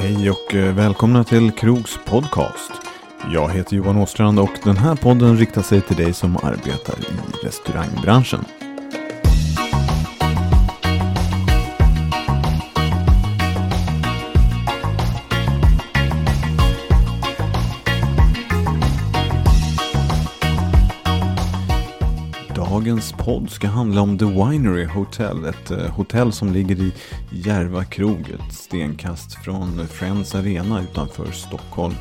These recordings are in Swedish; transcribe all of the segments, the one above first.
Hej och eh, välkomna till Krogs podcast. Jag heter Johan Åstrand och den här podden riktar sig till dig som arbetar i restaurangbranschen. Dagens podd ska handla om The Winery Hotel, ett eh, hotell som ligger i Järva krog, ett stenkast från Friends Arena utanför Stockholm.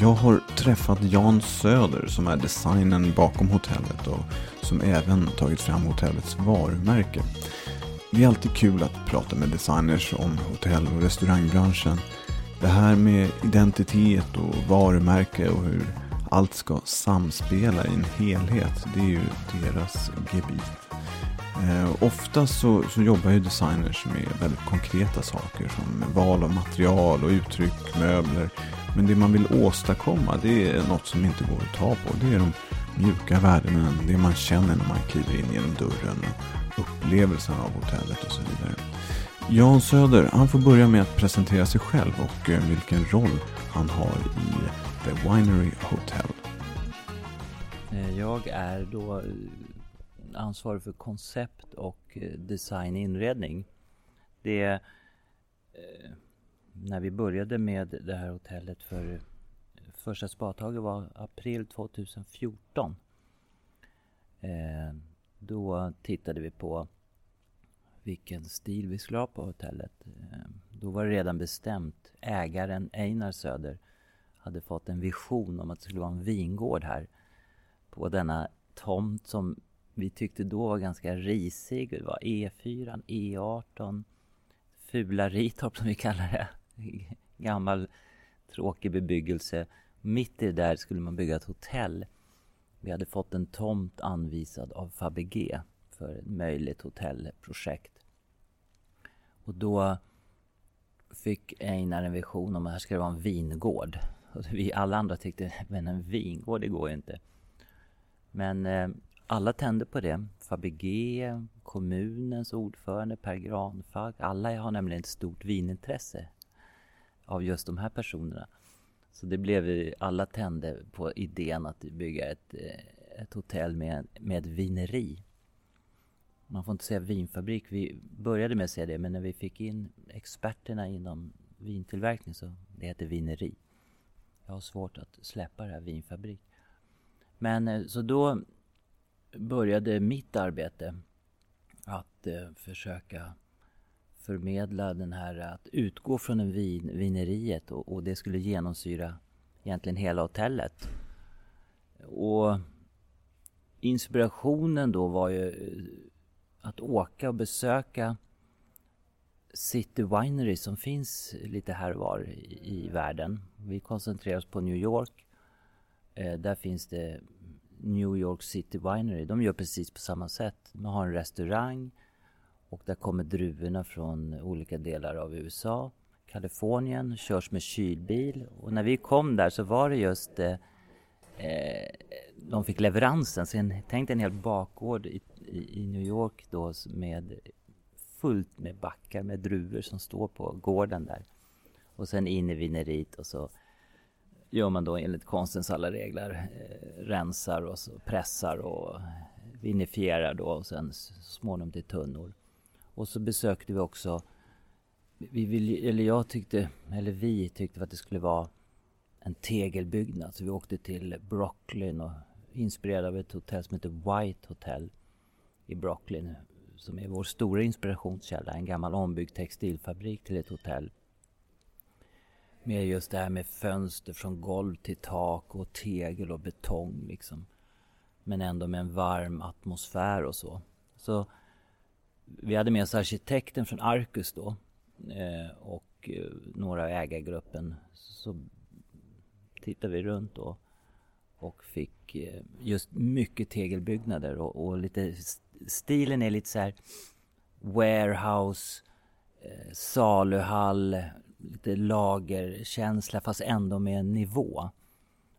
Jag har träffat Jan Söder som är designen bakom hotellet och som även tagit fram hotellets varumärke. Det är alltid kul att prata med designers om hotell och restaurangbranschen. Det här med identitet och varumärke och hur allt ska samspela i en helhet. Det är ju deras gebit. Eh, ofta så, så jobbar ju designers med väldigt konkreta saker som val av material och uttryck, möbler. Men det man vill åstadkomma det är något som inte går att ta på. Det är de mjuka värdena, det man känner när man kliver in genom dörren upplevelsen av hotellet och så vidare. Jan Söder, han får börja med att presentera sig själv och eh, vilken roll han har i The Winery Hotel. Eh, jag är då eh, ansvarig för koncept och eh, design inredning. Det när vi började med det här hotellet för första spadtaget var april 2014. Då tittade vi på vilken stil vi skulle ha på hotellet. Då var det redan bestämt. Ägaren Einar Söder hade fått en vision om att det skulle vara en vingård här på denna tomt som vi tyckte då var ganska risig. Det var E4, E18, Fula Ritorp som vi kallar det. Gammal tråkig bebyggelse. Mitt i det där skulle man bygga ett hotell. Vi hade fått en tomt anvisad av Fabege för ett möjligt hotellprojekt. Och då fick Einar en vision om att här ska det vara en vingård. Vi alla andra tyckte, men en vingård, det går ju inte. Men eh, alla tände på det. Fabege, kommunens ordförande Per Granfalk. Alla har nämligen ett stort vinintresse av just de här personerna. Så det blev, alla tände på idén att bygga ett, eh, ett hotell med, med vineri. Man får inte säga vinfabrik. Vi började med att säga det, men när vi fick in experterna inom vintillverkning så det heter vineri. Jag har svårt att släppa det här vinfabrik. Men eh, så då började mitt arbete att eh, försöka förmedla den här, att utgå från en vin, vineriet och, och det skulle genomsyra egentligen hela hotellet. Och inspirationen då var ju eh, att åka och besöka City Winery som finns lite här och var i, i världen. Vi koncentrerar oss på New York. Eh, där finns det New York City Winery. De gör precis på samma sätt. Man har en restaurang och där kommer druvorna från olika delar av USA. Kalifornien körs med kylbil och när vi kom där så var det just eh, eh de fick leveransen. Så en, tänk en hel bakgård i, i New York då med fullt med backar med druvor som står på gården där. Och sen in i vineriet och så gör man då enligt konstens alla regler. Eh, rensar och så pressar och vinifierar då och sen så småningom till tunnor. Och så besökte vi också, vi vill, eller jag tyckte, eller vi tyckte att det skulle vara en tegelbyggnad. Så vi åkte till Brooklyn och inspirerade av ett hotell som heter White Hotel i Brooklyn. Som är vår stora inspirationskälla. En gammal ombyggd textilfabrik till ett hotell. Med just det här med fönster från golv till tak och tegel och betong liksom. Men ändå med en varm atmosfär och så. Så vi hade med oss arkitekten från Arcus då. Eh, och eh, några några ägargruppen. Så tittade vi runt då. Och fick eh, just mycket tegelbyggnader och, och lite stilen är lite så här warehouse, eh, saluhall, lite lagerkänsla fast ändå med en nivå.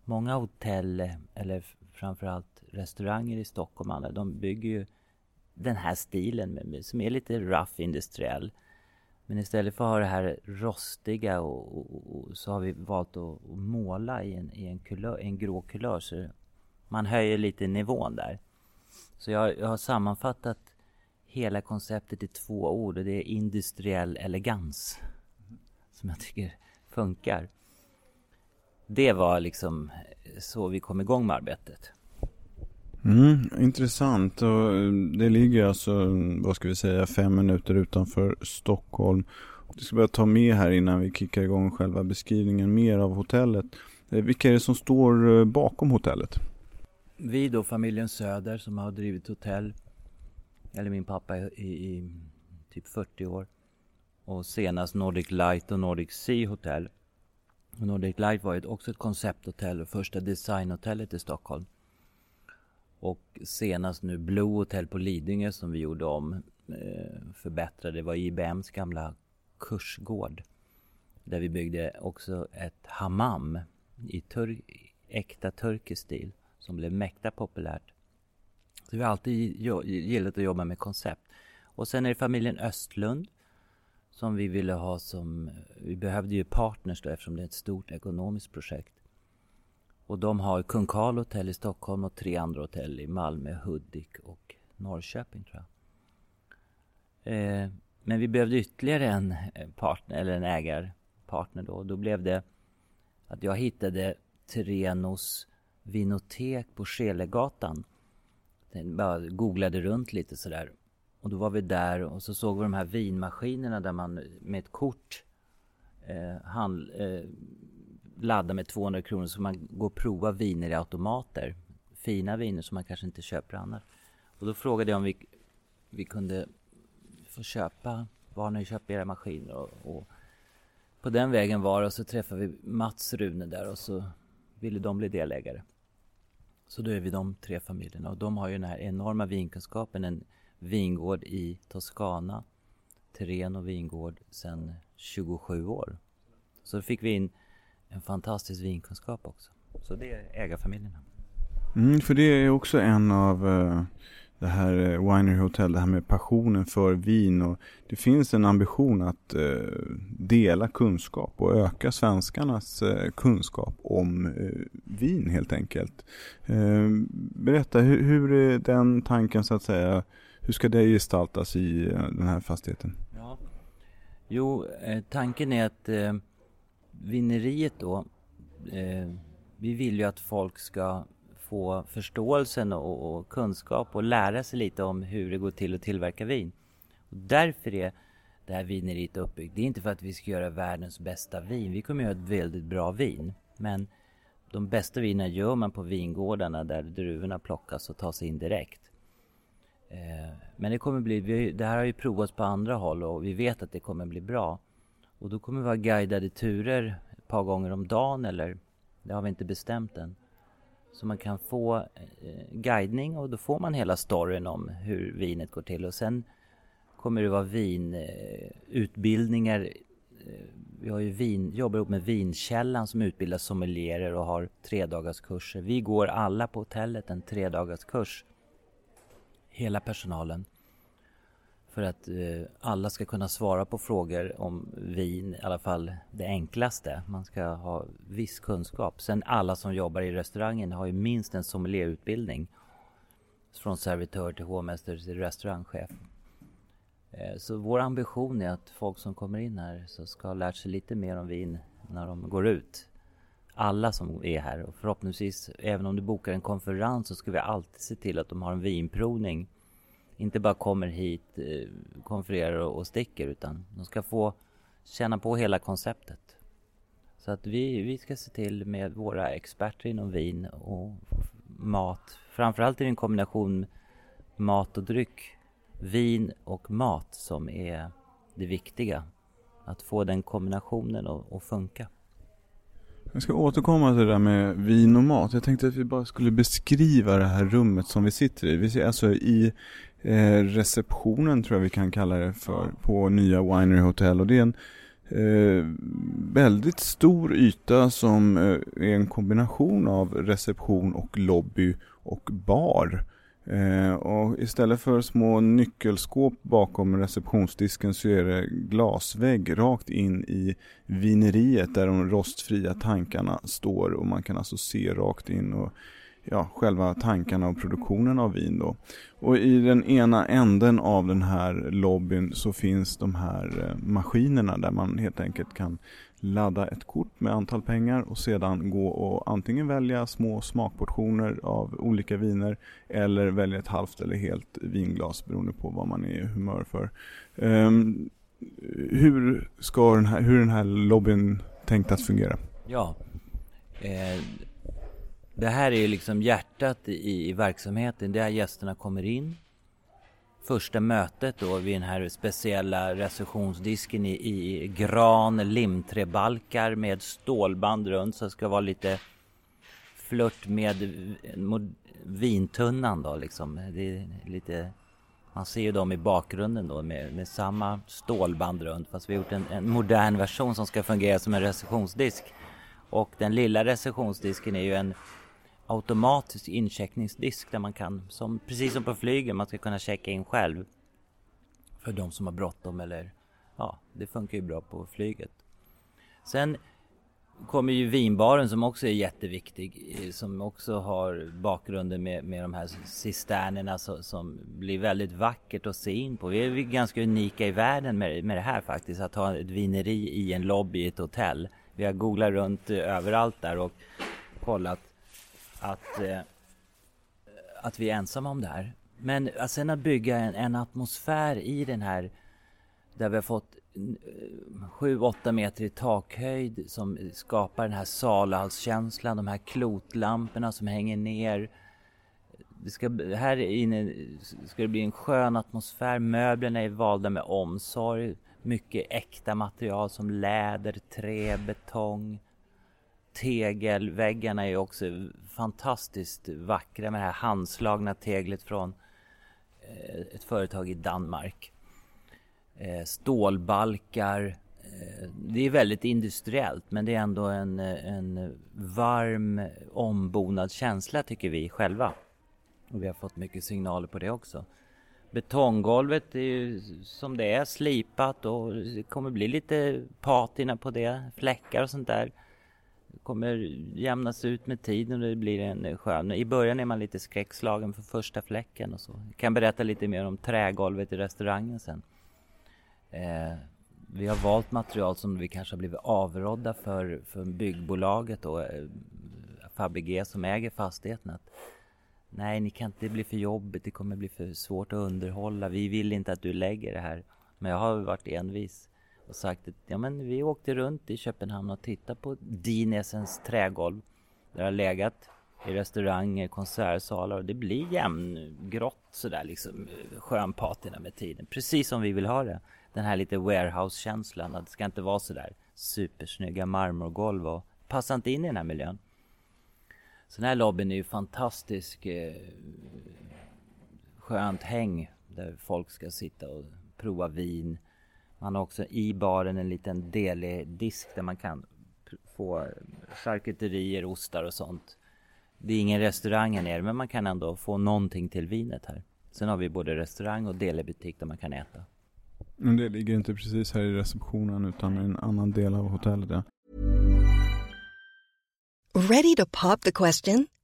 Många hotell, eller framförallt restauranger i Stockholm, alla, de bygger ju den här stilen med, som är lite rough industriell. Men istället för att ha det här rostiga och, och, och så har vi valt att, att måla i en, i en, kulör, en grå kulör. Så man höjer lite nivån där. Så jag, jag har sammanfattat hela konceptet i två ord och det är industriell elegans. Som jag tycker funkar. Det var liksom så vi kom igång med arbetet. Mm, intressant. Och eh, det ligger alltså, vad ska vi säga, fem minuter utanför Stockholm. Jag ska bara ta med här innan vi kickar igång själva beskrivningen mer av hotellet. Eh, vilka är det som står eh, bakom hotellet? Vi då, familjen Söder som har drivit hotell, eller min pappa i, i typ 40 år. Och senast Nordic Light och Nordic Sea Hotel. Och Nordic Light var ju också ett koncepthotell och första designhotellet i Stockholm. Och senast nu Blue Hotel på Lidingö som vi gjorde om. Eh, förbättrade. Det var IBMs gamla kursgård. Där vi byggde också ett hammam i tur äkta turkisk stil. Som blev mäkta populärt. Så vi har alltid gillat att jobba med koncept. Och sen är det familjen Östlund. Som vi ville ha som... Vi behövde ju partners då eftersom det är ett stort ekonomiskt projekt. Och de har Kung Karl hotell i Stockholm och tre andra hotell i Malmö, Hudik och Norrköping tror jag. Eh, men vi behövde ytterligare en eh, partner, eller en ägarpartner då. Då blev det att jag hittade Terenos vinotek på Skelegatan. Jag bara googlade runt lite sådär. Och då var vi där och så såg vi de här vinmaskinerna där man med ett kort eh, hand, eh, laddar med 200 kronor så man går och provar viner i automater. Fina viner som man kanske inte köper annars. Och då frågade jag om vi, vi kunde få köpa, var ni köpt era maskiner och, och på den vägen var det och så träffade vi Mats Rune där och så ville de bli delägare. Så då är vi de tre familjerna och de har ju den här enorma vinkunskapen. En vingård i Toscana, Terreno vingård sedan 27 år. Så då fick vi in en fantastisk vinkunskap också. Så det är ägarfamiljerna. Mm, för det är också en av eh, det här eh, Winery Hotel, det här med passionen för vin. Och det finns en ambition att eh, dela kunskap och öka svenskarnas eh, kunskap om vin helt enkelt. berätta, hur, är den tanken så att säga, hur ska det gestaltas i den här fastigheten? Ja. Jo, tanken är att vineriet då, vi vill ju att folk ska få förståelsen och, och, kunskap och lära sig lite om hur det går till att tillverka vin. Och därför är det här vineriet uppbyggt. Det är inte för att vi ska göra världens bästa vin. Vi kommer göra ett väldigt bra vin. Men de bästa vinerna gör man på vingårdarna där druvorna plockas och tas in direkt. Eh, men det kommer bli, det här har ju provats på andra håll och vi vet att det kommer bli bra. Och då kommer vi ha guidade turer ett par gånger om dagen eller det har vi inte bestämt än. Så man kan få eh, guidning och då får man hela storyn om hur vinet går till och sen kommer det vara vinutbildningar. Eh, vi har ju vin, jobbar ihop med Vinkällan som utbildar sommelierer och har tre dagars kurser. Vi går alla på hotellet en tre dagars kurs. Hela personalen. För att eh, alla ska kunna svara på frågor om vin, i alla fall det enklaste. Man ska ha viss kunskap. Sen alla som jobbar i restaurangen har ju minst en sommelierutbildning. Från servitör till hovmästare till restaurangchef. Eh, så vår ambition är att folk som kommer in här så ska ha lärt sig lite mer om vin när de går ut. Alla som är här och förhoppningsvis även om du bokar en konferens så ska vi alltid se till att de har en vinprovning. Inte bara kommer hit, eh, konfererar och sticker utan de ska få känna på hela konceptet. Så att vi, vi ska se till med våra experter inom vin och mat. Framförallt är det en kombination mat och dryck. Vin och mat som är det viktiga. Att få den kombinationen att funka. Jag ska återkomma till det där med vin och mat. Jag tänkte att vi bara skulle beskriva det här rummet som vi sitter i. Vi ser alltså i eh, receptionen tror jag vi kan kalla det för på nya Winery Hotel och det är en eh, väldigt stor yta som eh, är en kombination av reception och lobby och bar. Eh, och istället för små nyckelskåp bakom receptionsdisken så är det glasvägg rakt in i vineriet där de rostfria tankarna står och man kan alltså se rakt in och ja, själva tankarna och produktionen av vin då. Och i den ena änden av den här lobbyn så finns de här eh, maskinerna där man helt enkelt kan ladda ett kort med antal pengar och sedan gå och antingen välja små smakportioner av olika viner eller välja ett halvt eller helt vinglas beroende på vad man är i humör för. Um, hur ska den här, hur är den här lobbyn tänkt att fungera? Ja, eh, det här är ju liksom hjärtat i, i verksamheten. Det är gästerna kommer in första mötet då vid den här speciella recessionsdisken i, i gran, limträbalkar med stålband runt så det ska vara lite flört med vintunnan då liksom. Det är lite man ser ju dem i bakgrunden då med, med samma stålband runt fast vi har gjort en, en modern version som ska fungera som en recessionsdisk. Och den lilla recessionsdisken är ju en automatisk incheckningsdisk där man kan, som, precis som på flyget, man ska kunna checka in själv. För de som har bråttom eller, ja, det funkar ju bra på flyget. Sen kommer ju vinbaren som också är jätteviktig, eh, som också har bakgrunden med, med de här cisternerna så, som blir väldigt vackert att se in på. Vi är ganska unika i världen med, med det här faktiskt, att ha ett vineri i en lobby i ett hotell. Vi har googlat runt eh, överallt där och kollat att, eh, att vi är ensamma om det här. Men att sen att bygga en, en atmosfär i den här där vi har fått 7-8 eh, meter i takhöjd som skapar den här salhalskänslan, de här klotlamporna som hänger ner. Det ska, här inne ska det bli en skön atmosfär, möblerna är valda med omsorg, mycket äkta material som läder, trä, betong tegelväggarna är också fantastiskt vackra med det här handslagna teglet från eh, ett företag i Danmark. Eh, stålbalkar. Eh, det är väldigt industriellt men det är ändå en, en varm ombonad känsla tycker vi själva. Och vi har fått mycket signaler på det också. Betonggolvet är ju som det är slipat och det kommer bli lite patina på det, fläckar och sånt där kommer jämnas ut med tiden och det blir en eh, skön. I början är man lite skräckslagen för första fläcken och så. Jag kan berätta lite mer om trägolvet i restaurangen sen. Eh, vi har valt material som vi kanske har blivit avrådda för, för byggbolaget och eh, Fabege som äger fastigheten. Att, Nej, ni kan inte bli för jobbigt, det kommer bli för svårt att underhålla. Vi vill inte att du lägger det här. Men jag har varit envis och sagt att ja, men vi åkte runt i Köpenhamn och tittade på Dinesens trägolv. Där har legat i restauranger, konsertsalar och det blir jämngrått sådär liksom skön patina med tiden. Precis som vi vill ha det. Den här lite warehouse-känslan. Att det ska inte vara sådär supersnygga marmorgolv och passar inte in i den här miljön. Så den här lobbyn är ju fantastisk. Eh, skönt häng där folk ska sitta och prova vin man har också i baren en liten deli-disk där man kan få charkuterier, ostar och sånt. Det är ingen restaurang här nere men man kan ändå få någonting till vinet här. Sen har vi både restaurang och delebutik där man kan äta. Men det ligger inte precis här i receptionen utan i en annan del av hotellet. Ja. Ready to pop the question?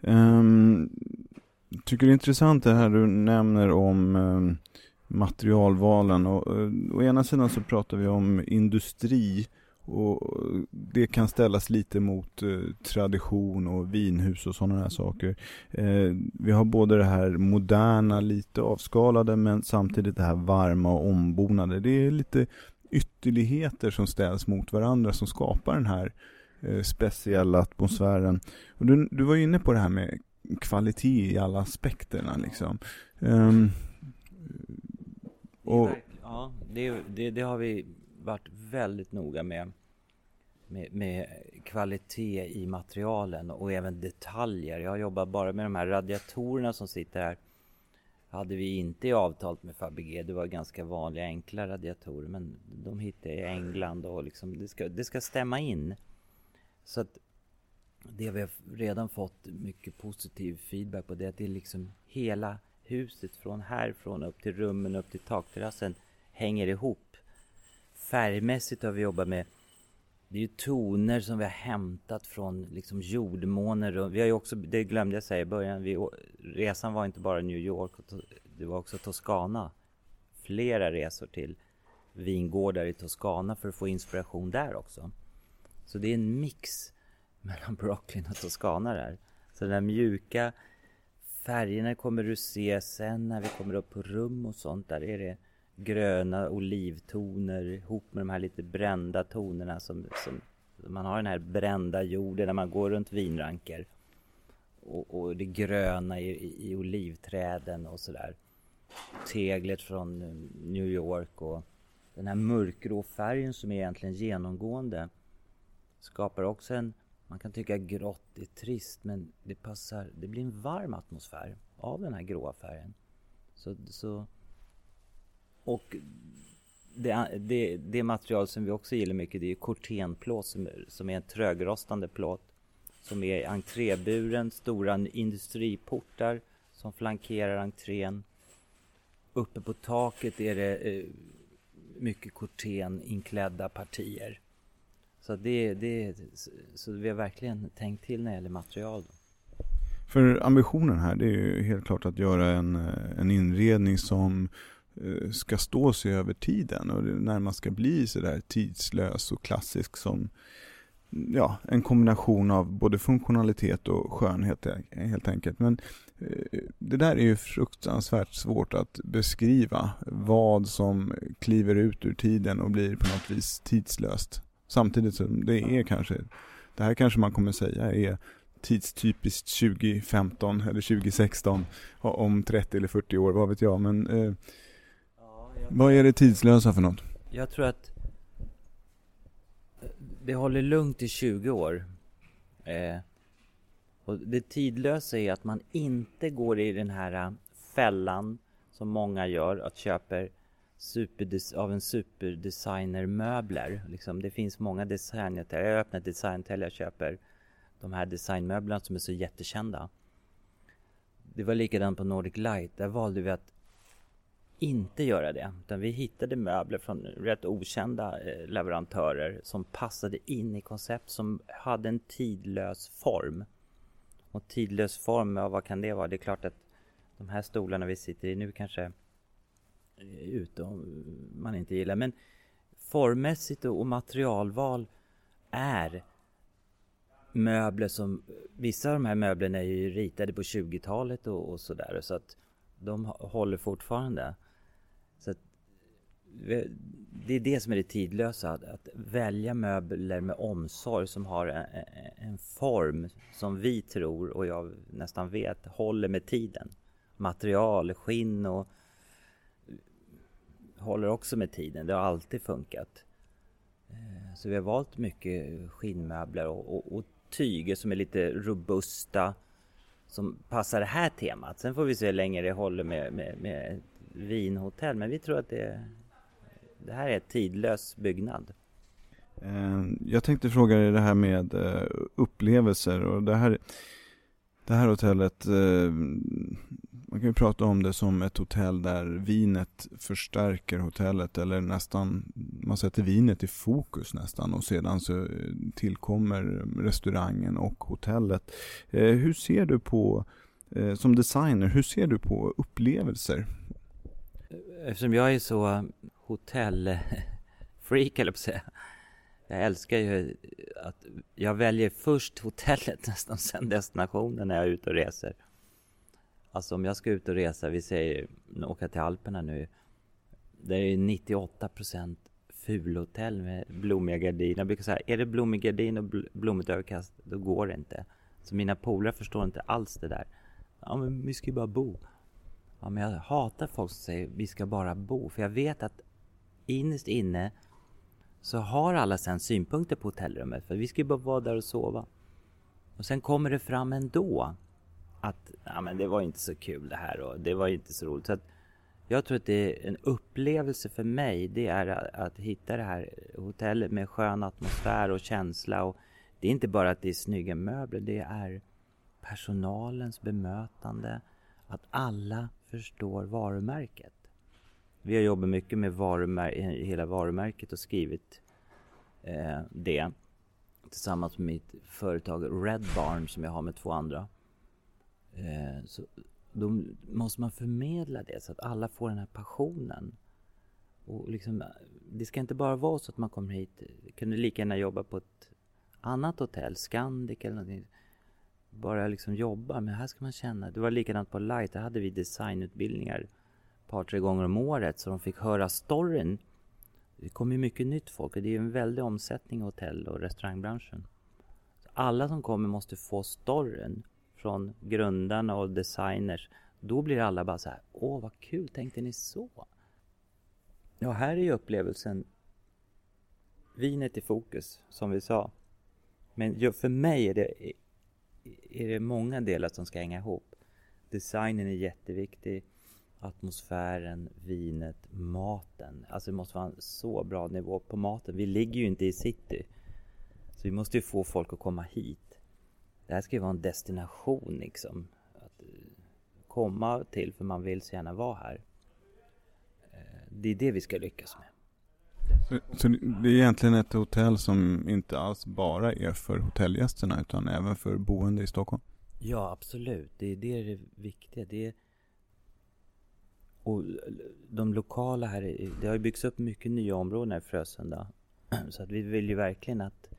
Um, tycker det är intressant det här du nämner om um, materialvalen. Och, uh, å ena sidan så pratar vi om industri och eh, det kan ställas lite mot uh, tradition och vinhus och sådana här saker. Uh, vi har både det här moderna, lite avskalade men samtidigt det här varma och ombonade. Det är lite ytterligheter som ställs mot varandra som skapar den här uh, speciella atmosfären. Och du, du var inne på det här med kvalitet i alla aspekterna liksom. Um, och... Ja, det, det, det, har vi varit väldigt noga med, med, med. kvalitet i materialen och även detaljer. Jag jobbar bara med de här radiatorerna som sitter här. Hade vi inte i avtalet med Fabege. Det var ganska vanliga enkla radiatorer. Men de hittade i England och liksom det ska, det ska stämma in. Så att det vi har redan fått mycket positiv feedback på det är att det är liksom hela huset från härifrån upp till rummen upp till takterrassen hänger ihop. Färgmässigt har vi jobbat med det är ju toner som vi har hämtat från liksom jordmånen. Vi har ju också, det glömde jag säga i början, vi, resan var inte bara New York, det var också Toscana. Flera resor till vingårdar i Toscana för att få inspiration där också. Så det är en mix mellan Brooklyn och Toscana där. Så den här mjuka färgerna kommer du se sen när vi kommer upp på rum och sånt. Där är det gröna olivtoner ihop med de här lite brända tonerna som, som man har den här brända jorden när man går runt vinranker. Och, och det gröna i, i, i olivträden och sådär. Teglet från New York och den här mörkgrå färgen som är egentligen genomgående skapar också en man kan tycka grått är trist men det passar, det blir en varm atmosfär av den här gråa färgen. Så, så, och det, det, det material som vi också gillar mycket det är kortenplåt som, som är en trögrostande plåt. Som är entréburen, stora industriportar som flankerar entrén. Uppe på taket är det eh, mycket korten inklädda partier. Så, det, det, så vi har verkligen tänkt till när det gäller material. För ambitionen här det är ju helt klart att göra en, en inredning som eh, ska stå sig över tiden och närmast ska bli sådär tidslös och klassisk som ja, en kombination av både funktionalitet och skönhet e-, helt enkelt. Men eh, det där är ju fruktansvärt svårt att beskriva vad som kliver ut ur tiden och blir på något vis tidslöst. Samtidigt som det är kanske, det här kanske man kommer säga är tidstypiskt 2015 eller 2016 om 30 eller 40 år, vad vet jag. Men eh, ja, jag... vad är det tidslösa för något? Jag tror att det håller lugnt i 20 år. Eh, Och det tidlösa är att man inte går i den här äh, fällan som många gör, att köper av en superdesigner möbler. Liksom, det finns många designhotell. Jag öppnar ett designhotell, jag köper de här designmöblerna som är så jättekända. Det var likadant på Nordic Light. Där valde vi att inte göra det. Utan vi hittade möbler från rätt okända eh, leverantörer som passade in i koncept som hade en tidlös form. Och tidlös form, ja, vad kan det vara? Det är klart att de här stolarna vi sitter i nu kanske Eh, ute om man inte gillar. Men formmässigt och materialval är möbler som... Vissa av de här möblerna är ju ritade på 20-talet och, och sådär. Så att de håller fortfarande. Så att, det är det som är det tidlösa. Att, att välja möbler med omsorg som har en, en, form som vi tror och jag nästan vet håller med tiden. Material, skinn och håller också med tiden. Det har alltid funkat. Eh, så vi har valt mycket skinnmöbler och, och, och tyger som är lite robusta. Som passar det här temat. Sen får vi se hur länge det håller med, med, med vinhotell. Men vi tror att det, det här är en tidlös byggnad. Eh, jag tänkte fråga dig det här med eh, upplevelser och det här, det här hotellet man kan ju prata om det som ett hotell där vinet förstärker hotellet eller nästan, man sätter vinet i fokus nästan och sedan så tillkommer restaurangen och hotellet. Eh, hur ser du på, eh, som designer, hur ser du på upplevelser? Eftersom jag är så hotellfreak eller på att säga. Jag älskar ju att jag väljer först hotellet nästan, sen destinationen när jag är ute och reser. Alltså om jag ska ut och resa, vi säger åka till Alperna nu. Där är 98 procent fulhotell med blommiga gardiner. Jag brukar säga, är det blommig gardin och blommigt överkast, då går det inte. Så mina polare förstår inte alls det där. Ja men vi ska ju bara bo. Ja men jag hatar folk som säger vi ska bara bo. För jag vet att innerst inne så har alla sen synpunkter på hotellrummet. För vi ska ju bara vara där och sova. Och sen kommer det fram ändå att ja, men det var inte så kul det här och det var inte så roligt. Så att jag tror att det är en upplevelse för mig. Det är att, att hitta det här hotellet med skön atmosfär och känsla. Och det är inte bara att det är snygga möbler. Det är personalens bemötande. Att alla förstår varumärket. Vi har jobbat mycket med varumär hela varumärket och skrivit eh, det tillsammans med mitt företag Red Barn som jag har med två andra. Eh, så då måste man förmedla det så att alla får den här passionen. Och liksom, det ska inte bara vara så att man kommer hit, kunde lika gärna jobba på ett annat hotell, Scandic eller någonting. Bara liksom jobba, men här ska man känna. Det var likadant på Light, där hade vi designutbildningar ett par, tre gånger om året så de fick höra storyn. Det kommer ju mycket nytt folk och det är en väldig omsättning i hotell och restaurangbranschen. Så alla som kommer måste få storyn från grundarna och designers. Då blir alla bara så här, åh vad kul, tänkte ni så? Ja, här är ju upplevelsen vinet i fokus, som vi sa. Men för mig är det, är det många delar som ska hänga ihop. Designen är jätteviktig, atmosfären, vinet, maten. Alltså det måste vara en så bra nivå på maten. Vi ligger ju inte i city. Så vi måste ju få folk att komma hit det här ska ju vara en destination liksom. Att eh, komma till för man vill så gärna vara här. Eh, det är det vi ska lyckas med. Så, så det är egentligen ett hotell som inte alls bara är för hotellgästerna utan även för boende i Stockholm? Ja, absolut. Det är det, det viktiga. Det är, och de lokala här, det har ju byggts upp mycket nya områden här i Frösunda. Så att vi vill ju verkligen att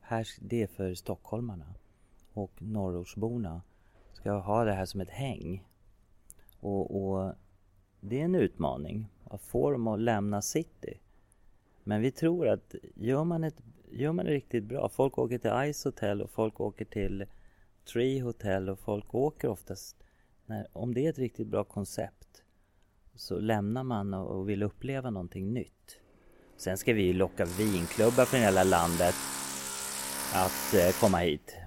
här, det är för stockholmarna och norrortsborna ska ha det här som ett häng. Och, och, det är en utmaning att få dem att lämna city. Men vi tror att gör man, ett, gör man det riktigt bra, folk åker till Ice Hotel och folk åker till Tree Hotel och folk åker oftast, när, om det är ett riktigt bra koncept så lämnar man och vill uppleva någonting nytt. Sen ska vi locka vinklubbar från hela landet att eh, komma hit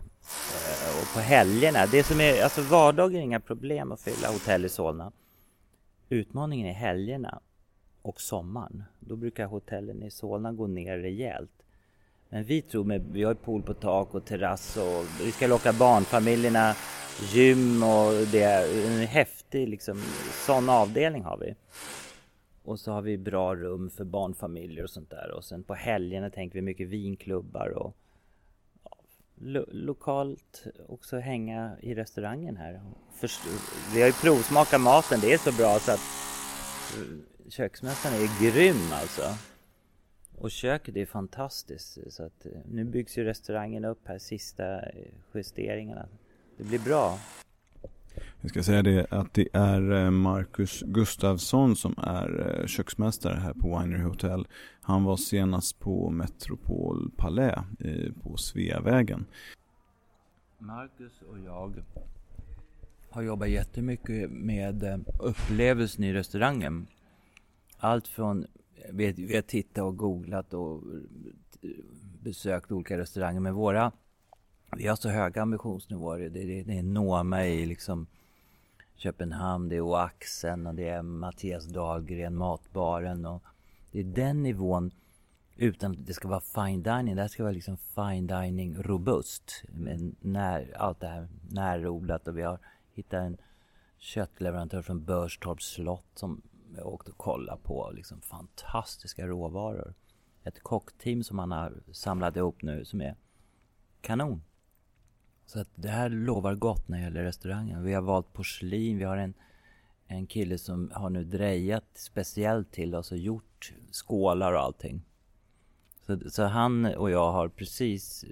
och på helgerna. Det som är, alltså vardagen är inga problem att fylla hotell i Solna. Utmaningen är helgerna och sommaren. Då brukar hotellen i Solna gå ner rejält. Men vi tror med, vi har pool på tak och terrass och vi ska locka barnfamiljerna, gym och det en häftig liksom, sån avdelning har vi. Och så har vi bra rum för barnfamiljer och sånt där. Och sen på helgerna tänker vi mycket vinklubbar och lo lokalt också hänga i restaurangen här. Först, vi har ju provsmakat maten, det är så bra så att eh, köksmästaren är grym alltså. Och köket är fantastiskt så att eh, nu byggs ju restaurangen upp här sista eh, justeringarna. Det blir bra. Jag ska säga det att det är eh, Marcus Gustavsson som är eh, köksmästare här på Winery Hotel. Han var senast på Metropol Palais eh, på Sveavägen. Marcus och jag har jobbat jättemycket med upplevelsen i restaurangen. Allt från vi, vi har tittat och googlat och besökt olika restauranger. med våra, vi har så höga ambitionsnivåer. Det, det, det är nå i liksom Köpenhamn, det är Oaxen och det är Mattias Dahlgren, Matbaren. Och det är den nivån utan att det ska vara fine dining. Det här ska vara liksom fine dining robust. Med när, allt det här närodlat och vi har hittat en köttleverantör från Börstorps slott som jag åkte och kollade på liksom fantastiska råvaror. Ett kockteam som han har samlat ihop nu som är kanon. Så att det här lovar gott när det gäller restaurangen. Vi har valt porslin, vi har en, en kille som har nu drejat speciellt till oss och gjort skålar och allting. Så, så han och jag har precis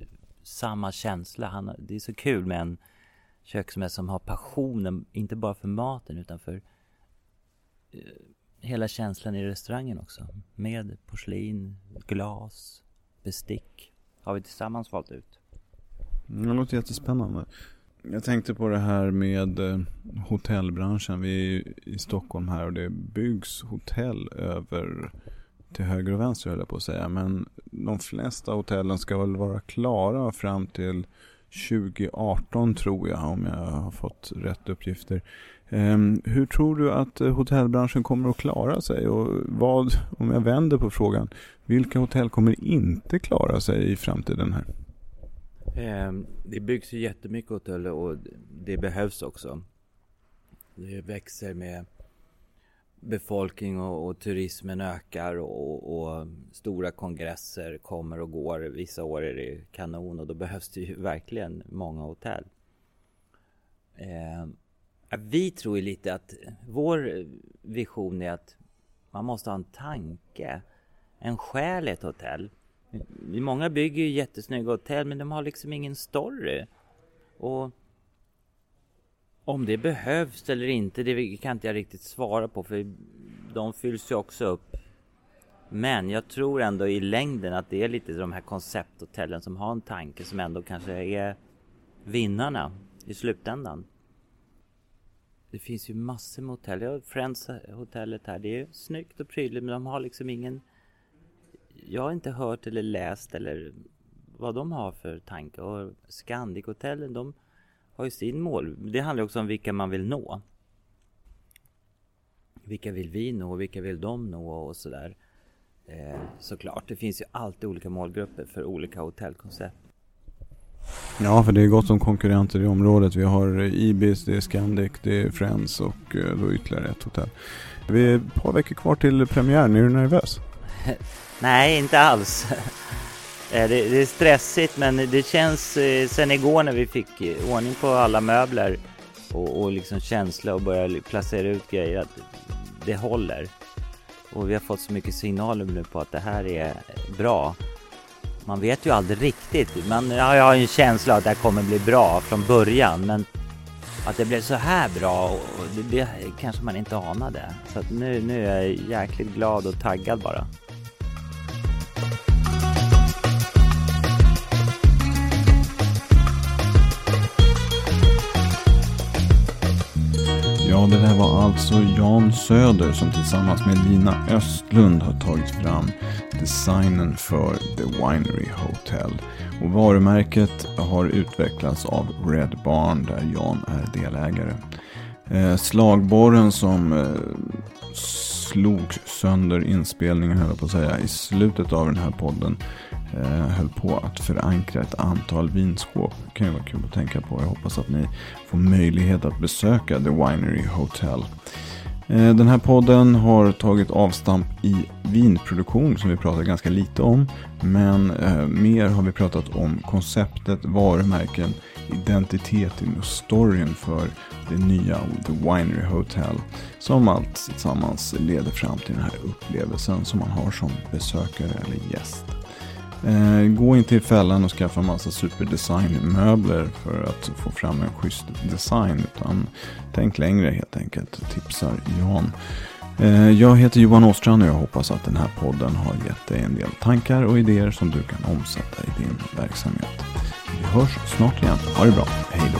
samma känsla. Han, det är så kul med en köksmästare som har passionen, inte bara för maten utan för eh, hela känslan i restaurangen också. Med porslin, glas, bestick. Har vi tillsammans valt ut. Det låter jättespännande. Jag tänkte på det här med eh, hotellbranschen. Vi är i Stockholm här och det byggs hotell över till höger och vänster höll jag på att säga. Men de flesta hotellen ska väl vara klara fram till 2018 tror jag om jag har fått rätt uppgifter. Ehm, hur tror du att eh, hotellbranschen kommer att klara sig? Och vad, om jag vänder på frågan, vilka hotell kommer inte klara sig i framtiden här? Ehm, det byggs ju jättemycket hotell och det behövs också. Det växer med befolkning och, och turismen ökar och, och, stora kongresser kommer och går. Vissa år är det kanon och då behövs det ju verkligen många hotell. Eh, vi tror ju lite att vår vision är att man måste ha en tanke, en själ i ett hotell. Många bygger ju jättesnygga hotell men de har liksom ingen story. Och om det behövs eller inte, det kan inte jag riktigt svara på för de fylls ju också upp. Men jag tror ändå i längden att det är lite de här koncepthotellen som har en tanke som ändå kanske är vinnarna i slutändan. Det finns ju massor med hotell. Jag har Friends hotellet här. Det är snyggt och prydligt men de har liksom ingen... Jag har inte hört eller läst eller vad de har för tanke. Och Scandic-hotellen de har ju sin mål. Det handlar också om vilka man vill nå. Vilka vill vi nå? Vilka vill de nå? Och sådär. Eh, såklart, det finns ju alltid olika målgrupper för olika hotellkoncept. Ja, för det är gott om konkurrenter i området. Vi har Ibis, det är Scandic, det är Friends och eh, då ytterligare ett hotell. Vi är ett par veckor kvar till premiären. Är du nervös? Nej, inte alls. Eh, det, det, är stressigt men det känns eh, sen igår när vi fick eh, ordning på alla möbler och, och liksom känsla och börja placera ut grejer att det håller. Och vi har fått så mycket signaler nu på att det här är bra. Man vet ju aldrig riktigt. Man har ju en känsla att det här kommer bli bra från början men att det blev så här bra, och det, det kanske man inte anade. Så att nu, nu är jag jäkligt glad och taggad bara. Ja, det där var alltså Jan Söder som tillsammans med Lina Östlund har tagit fram designen för The Winery Hotel. Och varumärket har utvecklats av Red Barn där Jan är delägare. Eh, slagborren som eh, slog sönder inspelningen, höll jag på att säga, i slutet av den här podden eh, höll på att förankra ett antal vinskåp. Det kan ju vara kul att tänka på. Jag hoppas att ni får möjlighet att besöka The Winery Hotel. Eh, den här podden har tagit avstamp i vinproduktion som vi pratar ganska lite om. Men eh, mer har vi pratat om konceptet, varumärken, identiteten och storyn för det nya The Winery Hotel. Som allt tillsammans leder fram till den här upplevelsen som man har som besökare eller gäst. Eh, gå inte i fällan och skaffa massa superdesignmöbler för att få fram en schysst design. Utan tänk längre helt enkelt, tipsar Jan. Eh, jag heter Johan Åstrand och jag hoppas att den här podden har gett dig en del tankar och idéer som du kan omsätta i din verksamhet. Vi hörs snart igen. Ha det bra. Hej då.